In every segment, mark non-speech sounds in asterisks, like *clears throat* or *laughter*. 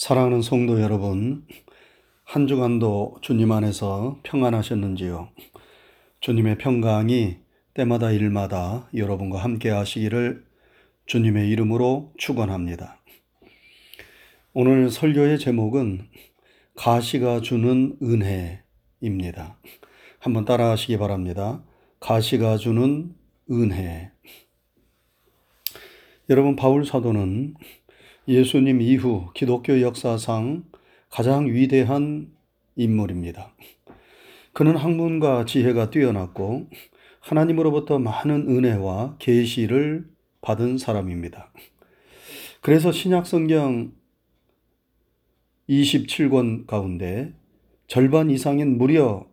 사랑하는 성도 여러분, 한 주간도 주님 안에서 평안하셨는지요? 주님의 평강이 때마다 일마다 여러분과 함께 하시기를 주님의 이름으로 축원합니다. 오늘 설교의 제목은 가시가 주는 은혜입니다. 한번 따라하시기 바랍니다. 가시가 주는 은혜. 여러분 바울 사도는 예수님 이후 기독교 역사상 가장 위대한 인물입니다. 그는 학문과 지혜가 뛰어났고 하나님으로부터 많은 은혜와 계시를 받은 사람입니다. 그래서 신약 성경 27권 가운데 절반 이상인 무려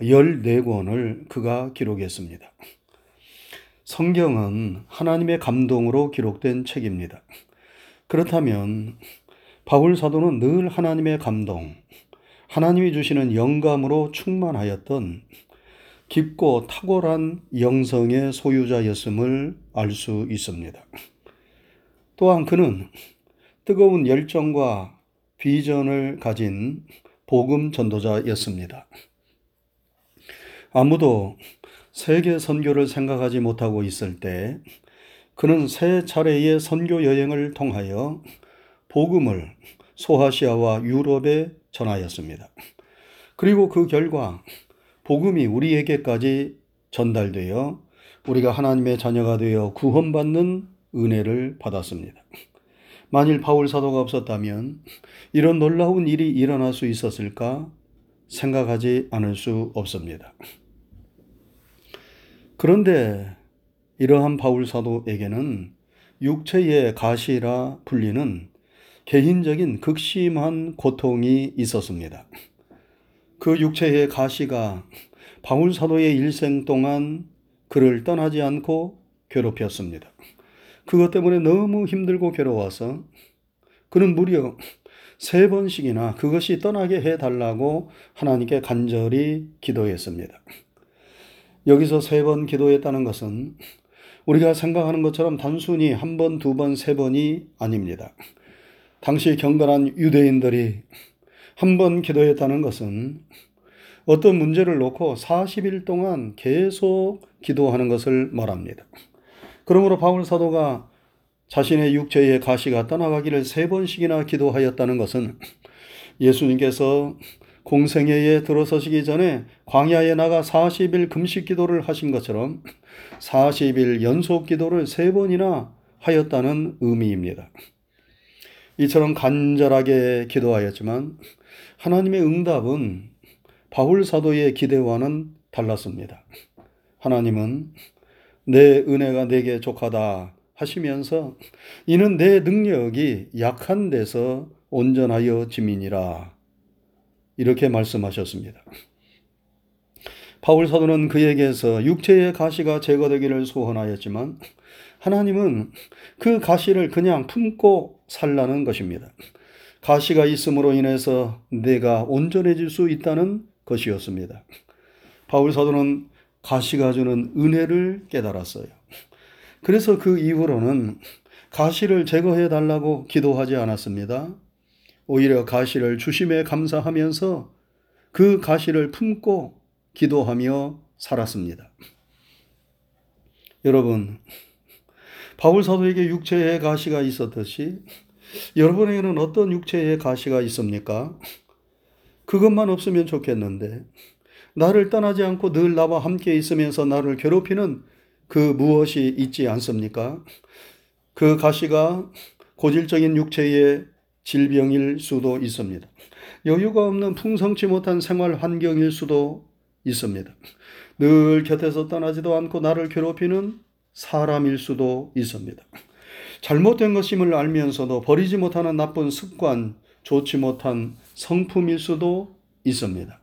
14권을 그가 기록했습니다. 성경은 하나님의 감동으로 기록된 책입니다. 그렇다면 바울 사도는 늘 하나님의 감동, 하나님이 주시는 영감으로 충만하였던 깊고 탁월한 영성의 소유자였음을 알 수 있습니다. 또한 그는 뜨거운 열정과 비전을 가진 복음 전도자였습니다. 아무도 세계 선교를 생각하지 못하고 있을 때 그는 세 차례의 선교 여행을 통하여 복음을 소아시아와 유럽에 전하였습니다. 그리고 그 결과 복음이 우리에게까지 전달되어 우리가 하나님의 자녀가 되어 구원받는 은혜를 받았습니다. 만일 바울 사도가 없었다면 이런 놀라운 일이 일어날 수 있었을까 생각하지 않을 수 없습니다. 그런데 이러한 바울 사도에게는 육체의 가시라 불리는 개인적인 극심한 고통이 있었습니다. 그 육체의 가시가 바울 사도의 일생 동안 그를 떠나지 않고 괴롭혔습니다. 그것 때문에 너무 힘들고 괴로워서 그는 무려 세 번씩이나 그것이 떠나게 해달라고 하나님께 간절히 기도했습니다. 여기서 세 번 기도했다는 것은 우리가 생각하는 것처럼 단순히 한 번, 두 번, 세 번이 아닙니다. 당시 경건한 유대인들이 한 번 기도했다는 것은 어떤 문제를 놓고 40일 동안 계속 기도하는 것을 말합니다. 그러므로 바울 사도가 자신의 육체의 가시가 떠나가기를 세 번씩이나 기도하였다는 것은 예수님께서 공생애에 들어서시기 전에 광야에 나가 40일 금식 기도를 하신 것처럼 40일 연속 기도를 세 번이나 하였다는 의미입니다. 이처럼 간절하게 기도하였지만 하나님의 응답은 바울 사도의 기대와는 달랐습니다. 하나님은 내 은혜가 내게 족하다 하시면서 이는 내 능력이 약한 데서 온전하여 지민이라 이렇게 말씀하셨습니다. 바울 사도는 그에게서 육체의 가시가 제거되기를 소원하였지만 하나님은 그 가시를 그냥 품고 살라는 것입니다. 가시가 있음으로 인해서 내가 온전해질 수 있다는 것이었습니다. 바울 사도는 가시가 주는 은혜를 깨달았어요. 그래서 그 이후로는 가시를 제거해 달라고 기도하지 않았습니다. 오히려 가시를 주심에 감사하면서 그 가시를 품고 기도하며 살았습니다. 여러분, 바울 사도에게 육체의 가시가 있었듯이 여러분에게는 어떤 육체의 가시가 있습니까? 그것만 없으면 좋겠는데 나를 떠나지 않고 늘 나와 함께 있으면서 나를 괴롭히는 그 무엇이 있지 않습니까? 그 가시가 고질적인 육체의 질병일 수도 있습니다. 여유가 없는 풍성치 못한 생활 환경일 수도 있습니다. 늘 곁에서 떠나지도 않고 나를 괴롭히는 사람일 수도 있습니다. 잘못된 것임을 알면서도 버리지 못하는 나쁜 습관, 좋지 못한 성품일 수도 있습니다.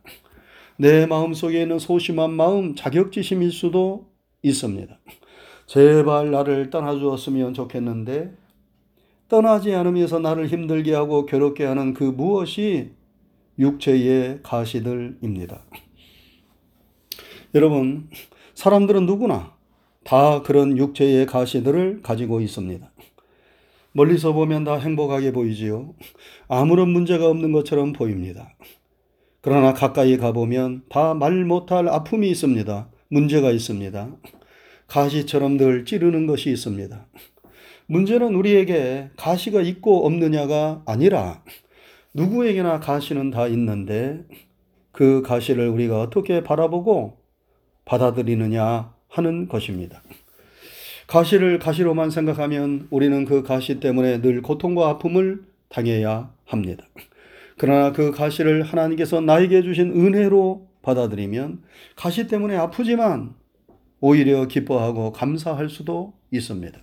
내 마음 속에 있는 소심한 마음, 자격지심일 수도 있습니다. 제발 나를 떠나주었으면 좋겠는데, 떠나지 않으면서 나를 힘들게 하고 괴롭게 하는 그 무엇이 육체의 가시들입니다. 여러분, 사람들은 누구나 다 그런 육체의 가시들을 가지고 있습니다. 멀리서 보면 다 행복하게 보이지요. 아무런 문제가 없는 것처럼 보입니다. 그러나 가까이 가보면 다 말 못할 아픔이 있습니다. 문제가 있습니다. 가시처럼 늘 찌르는 것이 있습니다. 문제는 우리에게 가시가 있고 없느냐가 아니라 누구에게나 가시는 다 있는데 그 가시를 우리가 어떻게 바라보고 받아들이느냐 하는 것입니다. 가시를 가시로만 생각하면 우리는 그 가시 때문에 늘 고통과 아픔을 당해야 합니다. 그러나 그 가시를 하나님께서 나에게 주신 은혜로 받아들이면 가시 때문에 아프지만 오히려 기뻐하고 감사할 수도 있습니다.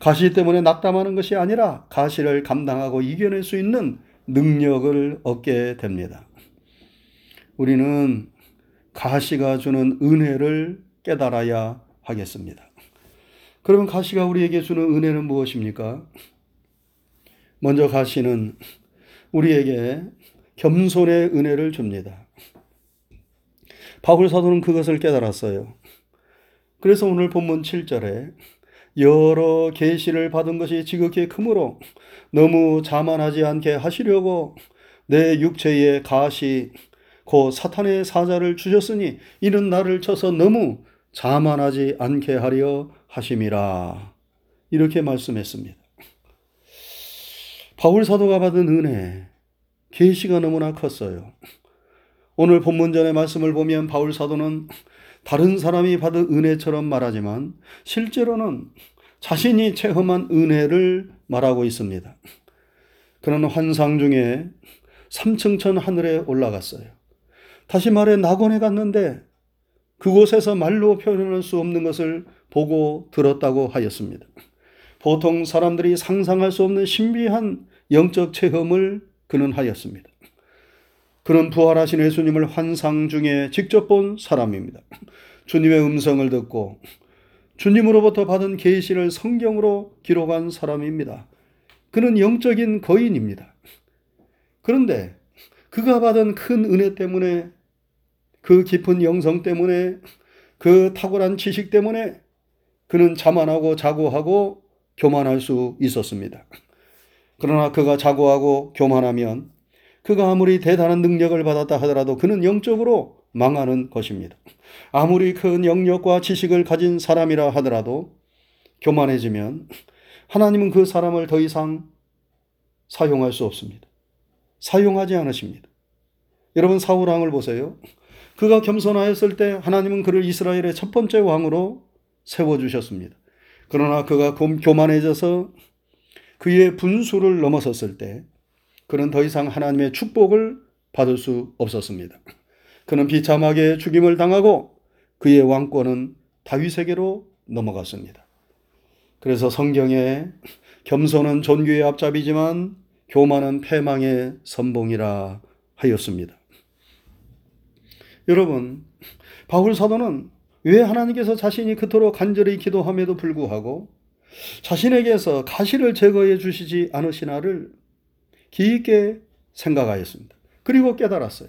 가시 때문에 낙담하는 것이 아니라 가시를 감당하고 이겨낼 수 있는 능력을 얻게 됩니다. 우리는 가시가 주는 은혜를 깨달아야 하겠습니다. 그러면 가시가 우리에게 주는 은혜는 무엇입니까? 먼저 가시는 우리에게 겸손의 은혜를 줍니다. 바울 사도는 그것을 깨달았어요. 그래서 오늘 본문 7절에 여러 계시를 받은 것이 지극히 크므로 너무 자만하지 않게 하시려고 내 육체의 가시 곧 사탄의 사자를 주셨으니 이는 나를 쳐서 너무 자만하지 않게 하려 하심이라. 이렇게 말씀했습니다. 바울 사도가 받은 은혜, 계시가 너무나 컸어요. 오늘 본문전의 말씀을 보면 바울 사도는 다른 사람이 받은 은혜처럼 말하지만 실제로는 자신이 체험한 은혜를 말하고 있습니다. 그는 환상 중에 삼층천 하늘에 올라갔어요. 다시 말해 낙원에 갔는데 그곳에서 말로 표현할 수 없는 것을 보고 들었다고 하였습니다. 보통 사람들이 상상할 수 없는 신비한 영적 체험을 그는 하였습니다. 그는 부활하신 예수님을 환상 중에 직접 본 사람입니다. 주님의 음성을 듣고 주님으로부터 받은 계시를 성경으로 기록한 사람입니다. 그는 영적인 거인입니다. 그런데 그가 받은 큰 은혜 때문에 그 깊은 영성 때문에 그 탁월한 지식 때문에 그는 자만하고 자고하고 교만할 수 있었습니다. 그러나 그가 자고하고 교만하면 그가 아무리 대단한 능력을 받았다 하더라도 그는 영적으로 망하는 것입니다. 아무리 큰 영역과 지식을 가진 사람이라 하더라도 교만해지면 하나님은 그 사람을 더 이상 사용할 수 없습니다. 사용하지 않으십니다. 여러분 사울왕을 보세요. 그가 겸손하였을 때 하나님은 그를 이스라엘의 첫 번째 왕으로 세워주셨습니다. 그러나 그가 교만해져서 그의 분수를 넘어섰을 때 그는 더 이상 하나님의 축복을 받을 수 없었습니다. 그는 비참하게 죽임을 당하고 그의 왕권은 다윗에게로 넘어갔습니다. 그래서 성경에 겸손은 존귀의 앞잡이지만 교만은 패망의 선봉이라 하였습니다. 여러분, 바울 사도는 왜 하나님께서 자신이 그토록 간절히 기도함에도 불구하고 자신에게서 가시를 제거해 주시지 않으시나를 깊게 생각하였습니다. 그리고 깨달았어요.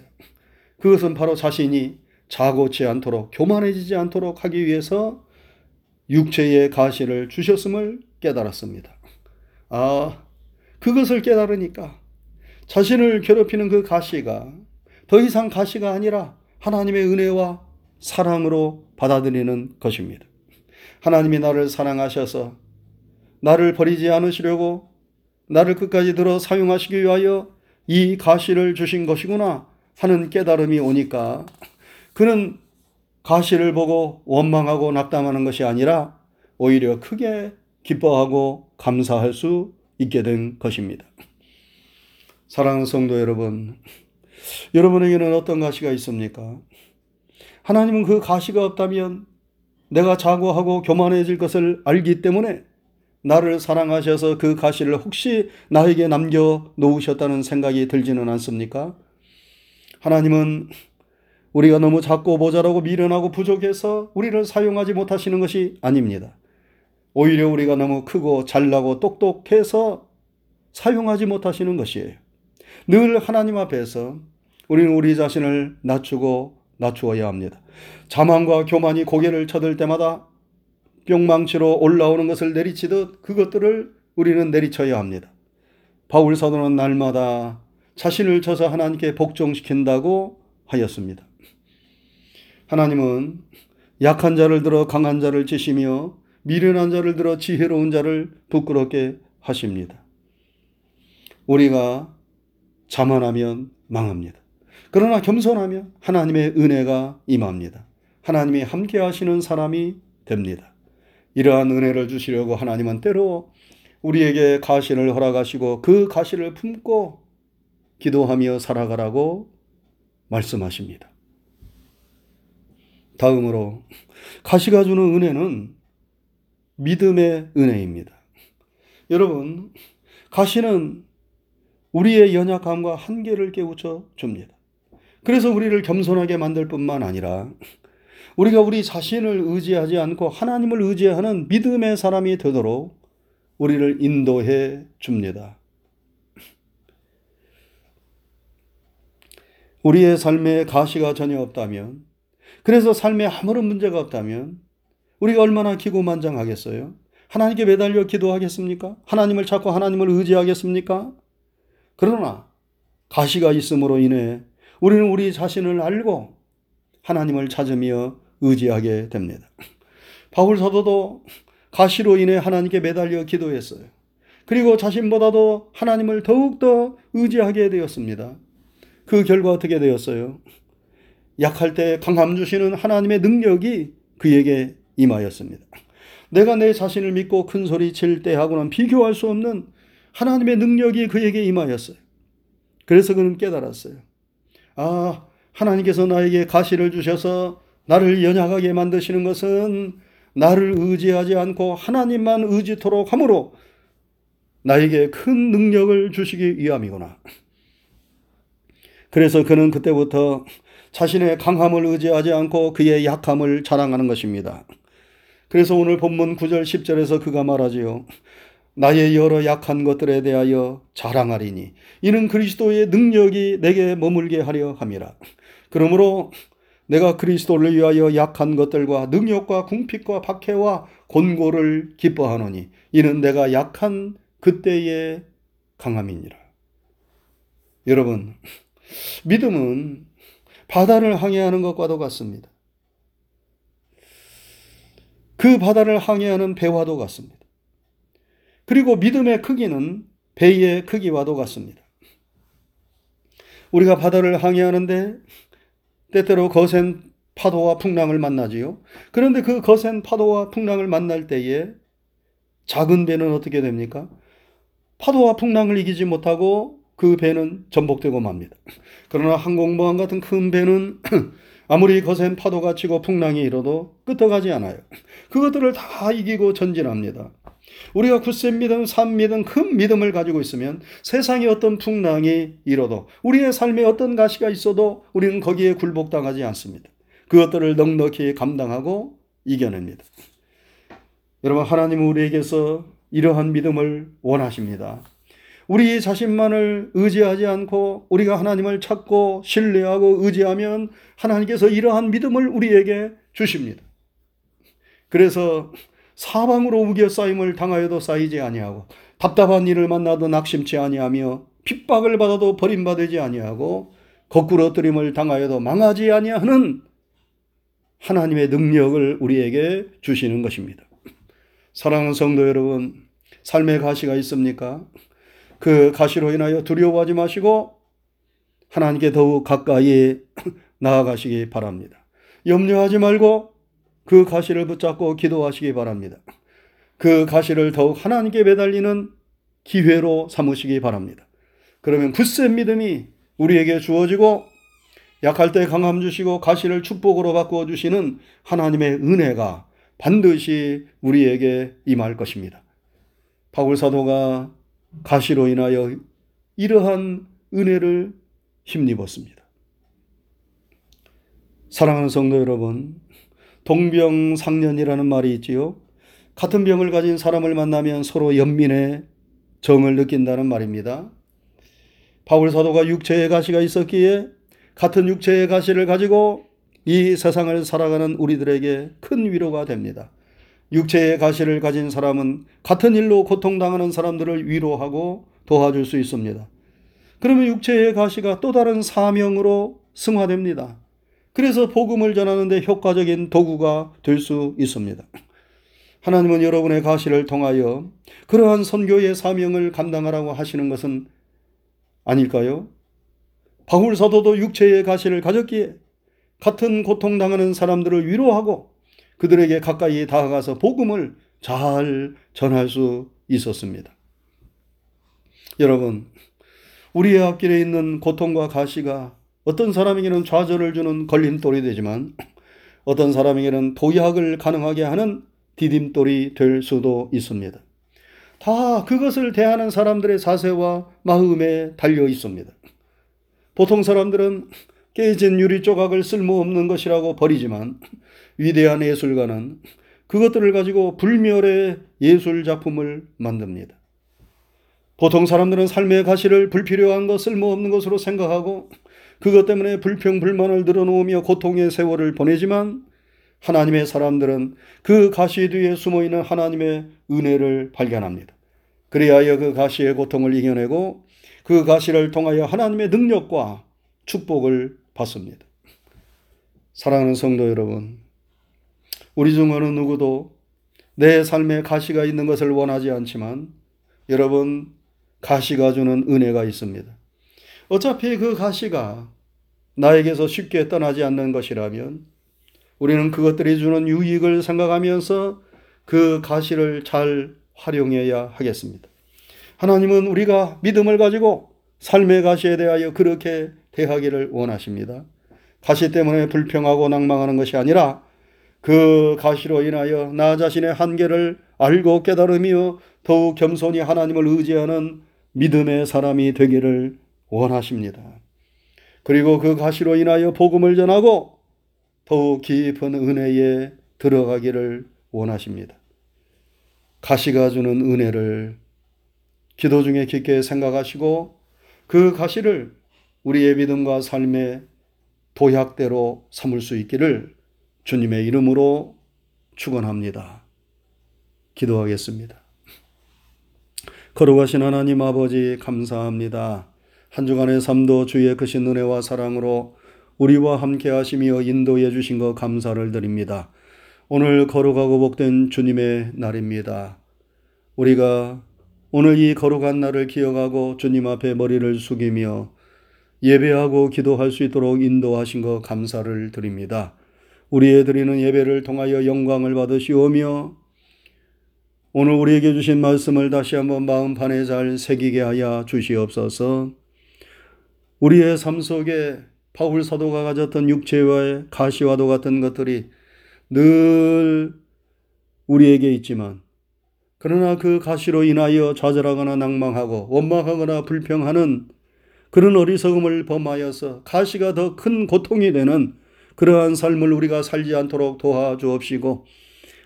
그것은 바로 자신이 자고치 않도록 교만해지지 않도록 하기 위해서 육체의 가시를 주셨음을 깨달았습니다. 아, 그것을 깨달으니까 자신을 괴롭히는 그 가시가 더 이상 가시가 아니라 하나님의 은혜와 사랑으로 받아들이는 것입니다. 하나님이 나를 사랑하셔서 나를 버리지 않으시려고 나를 끝까지 들어 사용하시기 위하여 이 가시를 주신 것이구나 하는 깨달음이 오니까 그는 가시를 보고 원망하고 낙담하는 것이 아니라 오히려 크게 기뻐하고 감사할 수 있게 된 것입니다. 사랑하는 성도 여러분, 여러분에게는 어떤 가시가 있습니까? 하나님은 그 가시가 없다면 내가 자고하고 교만해질 것을 알기 때문에 나를 사랑하셔서 그 가시를 혹시 나에게 남겨 놓으셨다는 생각이 들지는 않습니까? 하나님은 우리가 너무 작고 모자라고 미련하고 부족해서 우리를 사용하지 못하시는 것이 아닙니다. 오히려 우리가 너무 크고 잘나고 똑똑해서 사용하지 못하시는 것이에요. 늘 하나님 앞에서 우리는 우리 자신을 낮추고 낮추어야 합니다. 자만과 교만이 고개를 쳐들 때마다 뿅망치로 올라오는 것을 내리치듯 그것들을 우리는 내리쳐야 합니다. 바울 사도는 날마다 자신을 쳐서 하나님께 복종시킨다고 하였습니다. 하나님은 약한 자를 들어 강한 자를 치시며 미련한 자를 들어 지혜로운 자를 부끄럽게 하십니다. 우리가 자만하면 망합니다. 그러나 겸손하면 하나님의 은혜가 임합니다. 하나님이 함께 하시는 사람이 됩니다. 이러한 은혜를 주시려고 하나님은 때로 우리에게 가시를 허락하시고 그 가시를 품고 기도하며 살아가라고 말씀하십니다. 다음으로 가시가 주는 은혜는 믿음의 은혜입니다. 여러분, 가시는 우리의 연약함과 한계를 깨우쳐 줍니다. 그래서 우리를 겸손하게 만들 뿐만 아니라 우리가 우리 자신을 의지하지 않고 하나님을 의지하는 믿음의 사람이 되도록 우리를 인도해 줍니다. 우리의 삶에 가시가 전혀 없다면, 그래서 삶에 아무런 문제가 없다면, 우리가 얼마나 기고만장하겠어요? 하나님께 매달려 기도하겠습니까? 하나님을 찾고 하나님을 의지하겠습니까? 그러나 가시가 있음으로 인해 우리는 우리 자신을 알고 하나님을 찾으며 의지하게 됩니다. 바울 사도도 가시로 인해 하나님께 매달려 기도했어요. 그리고 자신보다도 하나님을 더욱더 의지하게 되었습니다. 그 결과 어떻게 되었어요? 약할 때 강함 주시는 하나님의 능력이 그에게 임하였습니다. 내가 내 자신을 믿고 큰 소리 칠 때하고는 비교할 수 없는 하나님의 능력이 그에게 임하였어요. 그래서 그는 깨달았어요. 아, 하나님께서 나에게 가시를 주셔서 나를 연약하게 만드시는 것은 나를 의지하지 않고 하나님만 의지토록 함으로 나에게 큰 능력을 주시기 위함이구나. 그래서 그는 그때부터 자신의 강함을 의지하지 않고 그의 약함을 자랑하는 것입니다. 그래서 오늘 본문 9절 10절에서 그가 말하지요. 나의 여러 약한 것들에 대하여 자랑하리니 이는 그리스도의 능력이 내게 머물게 하려 함이라. 그러므로 내가 그리스도를 위하여 약한 것들과 능력과 궁핍과 박해와 곤고를 기뻐하노니 이는 내가 약한 그때의 강함이니라. 여러분, 믿음은 바다를 항해하는 것과도 같습니다. 그 바다를 항해하는 배와도 같습니다. 그리고 믿음의 크기는 배의 크기와도 같습니다. 우리가 바다를 항해하는데 때때로 거센 파도와 풍랑을 만나지요. 그런데 그 거센 파도와 풍랑을 만날 때에 작은 배는 어떻게 됩니까? 파도와 풍랑을 이기지 못하고 그 배는 전복되고 맙니다. 그러나 항공모함 같은 큰 배는 *clears throat* 아무리 거센 파도가 치고 풍랑이 일어도 끄떡하지 않아요. 그것들을 다 이기고 전진합니다. 우리가 굳센 믿음, 산 믿음, 큰 믿음을 가지고 있으면 세상에 어떤 풍랑이 일어도 우리의 삶에 어떤 가시가 있어도 우리는 거기에 굴복당하지 않습니다. 그것들을 넉넉히 감당하고 이겨냅니다. 여러분, 하나님은 우리에게서 이러한 믿음을 원하십니다. 우리 자신만을 의지하지 않고 우리가 하나님을 찾고 신뢰하고 의지하면 하나님께서 이러한 믿음을 우리에게 주십니다. 그래서 사방으로 우겨 쌓임을 당하여도 쌓이지 아니하고 답답한 일을 만나도 낙심치 아니하며 핍박을 받아도 버림받지 아니하고 거꾸로 엎드림을 당하여도 망하지 아니하는 하나님의 능력을 우리에게 주시는 것입니다. 사랑하는 성도 여러분, 삶의 가시가 있습니까? 그 가시로 인하여 두려워하지 마시고 하나님께 더욱 가까이 나아가시기 바랍니다. 염려하지 말고 그 가시를 붙잡고 기도하시기 바랍니다. 그 가시를 더욱 하나님께 매달리는 기회로 삼으시기 바랍니다. 그러면 굳센 믿음이 우리에게 주어지고 약할 때 강함 주시고 가시를 축복으로 바꾸어 주시는 하나님의 은혜가 반드시 우리에게 임할 것입니다. 바울 사도가 가시로 인하여 이러한 은혜를 힘입었습니다. 사랑하는 성도 여러분, 동병상련이라는 말이 있지요. 같은 병을 가진 사람을 만나면 서로 연민의 정을 느낀다는 말입니다. 바울 사도가 육체의 가시가 있었기에 같은 육체의 가시를 가지고 이 세상을 살아가는 우리들에게 큰 위로가 됩니다. 육체의 가시를 가진 사람은 같은 일로 고통당하는 사람들을 위로하고 도와줄 수 있습니다. 그러면 육체의 가시가 또 다른 사명으로 승화됩니다. 그래서 복음을 전하는데 효과적인 도구가 될 수 있습니다. 하나님은 여러분의 가시를 통하여 그러한 선교의 사명을 감당하라고 하시는 것은 아닐까요? 바울 사도도 육체의 가시를 가졌기에 같은 고통 당하는 사람들을 위로하고 그들에게 가까이 다가가서 복음을 잘 전할 수 있었습니다. 여러분, 우리의 앞길에 있는 고통과 가시가 어떤 사람에게는 좌절을 주는 걸림돌이 되지만 *clears throat* 어떤 사람에게는 도약을 가능하게 하는 디딤돌이 될 수도 있습니다. 다 그것을 대하는 사람들의 자세와 마음에 달려 있습니다. 보통 사람들은 깨진 유리 조각을 쓸모없는 것이라고 버리지만 위대한 예술가는 그것들을 가지고 불멸의 예술 작품을 만듭니다. 보통 사람들은 삶의 가시를 불필요한 것, 쓸모없는 것으로 생각하고 그것 때문에 불평, 불만을 늘어놓으며 고통의 세월을 보내지만 하나님의 사람들은 그 가시 뒤에 숨어 있는 하나님의 은혜를 발견합니다. 그리하여 그 가시의 고통을 이겨내고 그 가시를 통하여 하나님의 능력과 축복을 받습니다. 사랑하는 성도 여러분, 우리 중 어느 누구도 내 삶에 가시가 있는 것을 원하지 않지만 여러분, 가시가 주는 은혜가 있습니다. 어차피 그 가시가 나에게서 쉽게 떠나지 않는 것이라면 우리는 그것들이 주는 유익을 생각하면서 그 가시를 잘 활용해야 하겠습니다. 하나님은 우리가 믿음을 가지고 삶의 가시에 대하여 그렇게 대하기를 원하십니다. 가시 때문에 불평하고 낭망하는 것이 아니라 그 가시로 인하여 나 자신의 한계를 알고 깨달으며 더욱 겸손히 하나님을 의지하는 믿음의 사람이 되기를 원하십니다. 그리고 그 가시로 인하여 복음을 전하고 더욱 깊은 은혜에 들어가기를 원하십니다. 가시가 주는 은혜를 기도 중에 깊게 생각하시고 그 가시를 우리의 믿음과 삶의 도약대로 삼을 수 있기를 주님의 이름으로 축원합니다. 기도하겠습니다. 거룩하신 하나님 아버지 감사합니다. 한 주간의 삶도 주의 크신 은혜와 사랑으로 우리와 함께 하시며 인도해 주신 것 감사를 드립니다. 오늘 거룩하고 복된 주님의 날입니다. 우리가 오늘 이 거룩한 날을 기억하고 주님 앞에 머리를 숙이며 예배하고 기도할 수 있도록 인도하신 것 감사를 드립니다. 우리의 드리는 예배를 통하여 영광을 받으시오며 오늘 우리에게 주신 말씀을 다시 한번 마음판에 잘 새기게 하여 주시옵소서. 우리의 삶 속에 바울 사도가 가졌던 육체와의 가시와도 같은 것들이 늘 우리에게 있지만 그러나 그 가시로 인하여 좌절하거나 낭망하고 원망하거나 불평하는 그런 어리석음을 범하여서 가시가 더 큰 고통이 되는 그러한 삶을 우리가 살지 않도록 도와주옵시고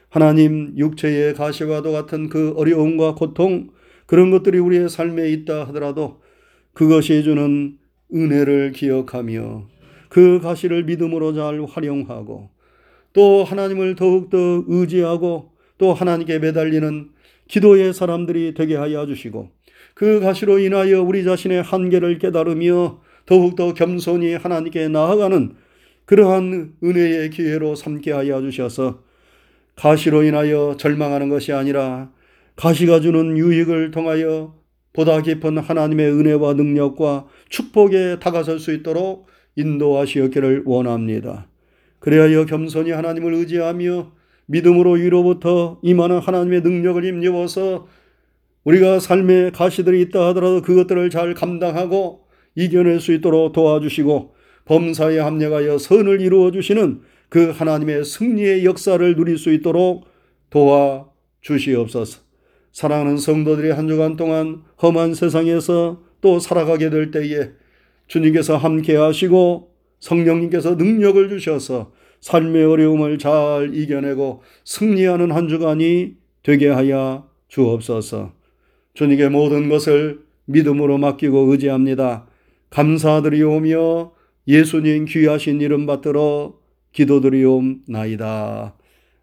하나님 육체의 가시와도 같은 그 어려움과 고통 그런 것들이 우리의 삶에 있다 하더라도 그것이 주는 은혜를 기억하며 그 가시를 믿음으로 잘 활용하고 또 하나님을 더욱더 의지하고 또 하나님께 매달리는 기도의 사람들이 되게 하여 주시고 그 가시로 인하여 우리 자신의 한계를 깨달으며 더욱더 겸손히 하나님께 나아가는 그러한 은혜의 기회로 삼게 하여 주셔서 가시로 인하여 절망하는 것이 아니라 가시가 주는 유익을 통하여 보다 깊은 하나님의 은혜와 능력과 축복에 다가설 수 있도록 인도하시었기를 원합니다. 그래야 겸손히 하나님을 의지하며 믿음으로 위로부터 임하는 하나님의 능력을 힘입어서 우리가 삶의 가시들이 있다 하더라도 그것들을 잘 감당하고 이겨낼 수 있도록 도와주시고 범사에 합력하여 선을 이루어 주시는 그 하나님의 승리의 역사를 누릴 수 있도록 도와 주시옵소서. 사랑하는 성도들이 한 주간 동안 험한 세상에서 또 살아가게 될 때에 주님께서 함께 하시고 성령님께서 능력을 주셔서 삶의 어려움을 잘 이겨내고 승리하는 한 주간이 되게 하여 주옵소서. 주님께 모든 것을 믿음으로 맡기고 의지합니다. 감사드리오며 예수님 귀하신 이름 받들어 기도드리옵나이다.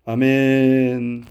아멘.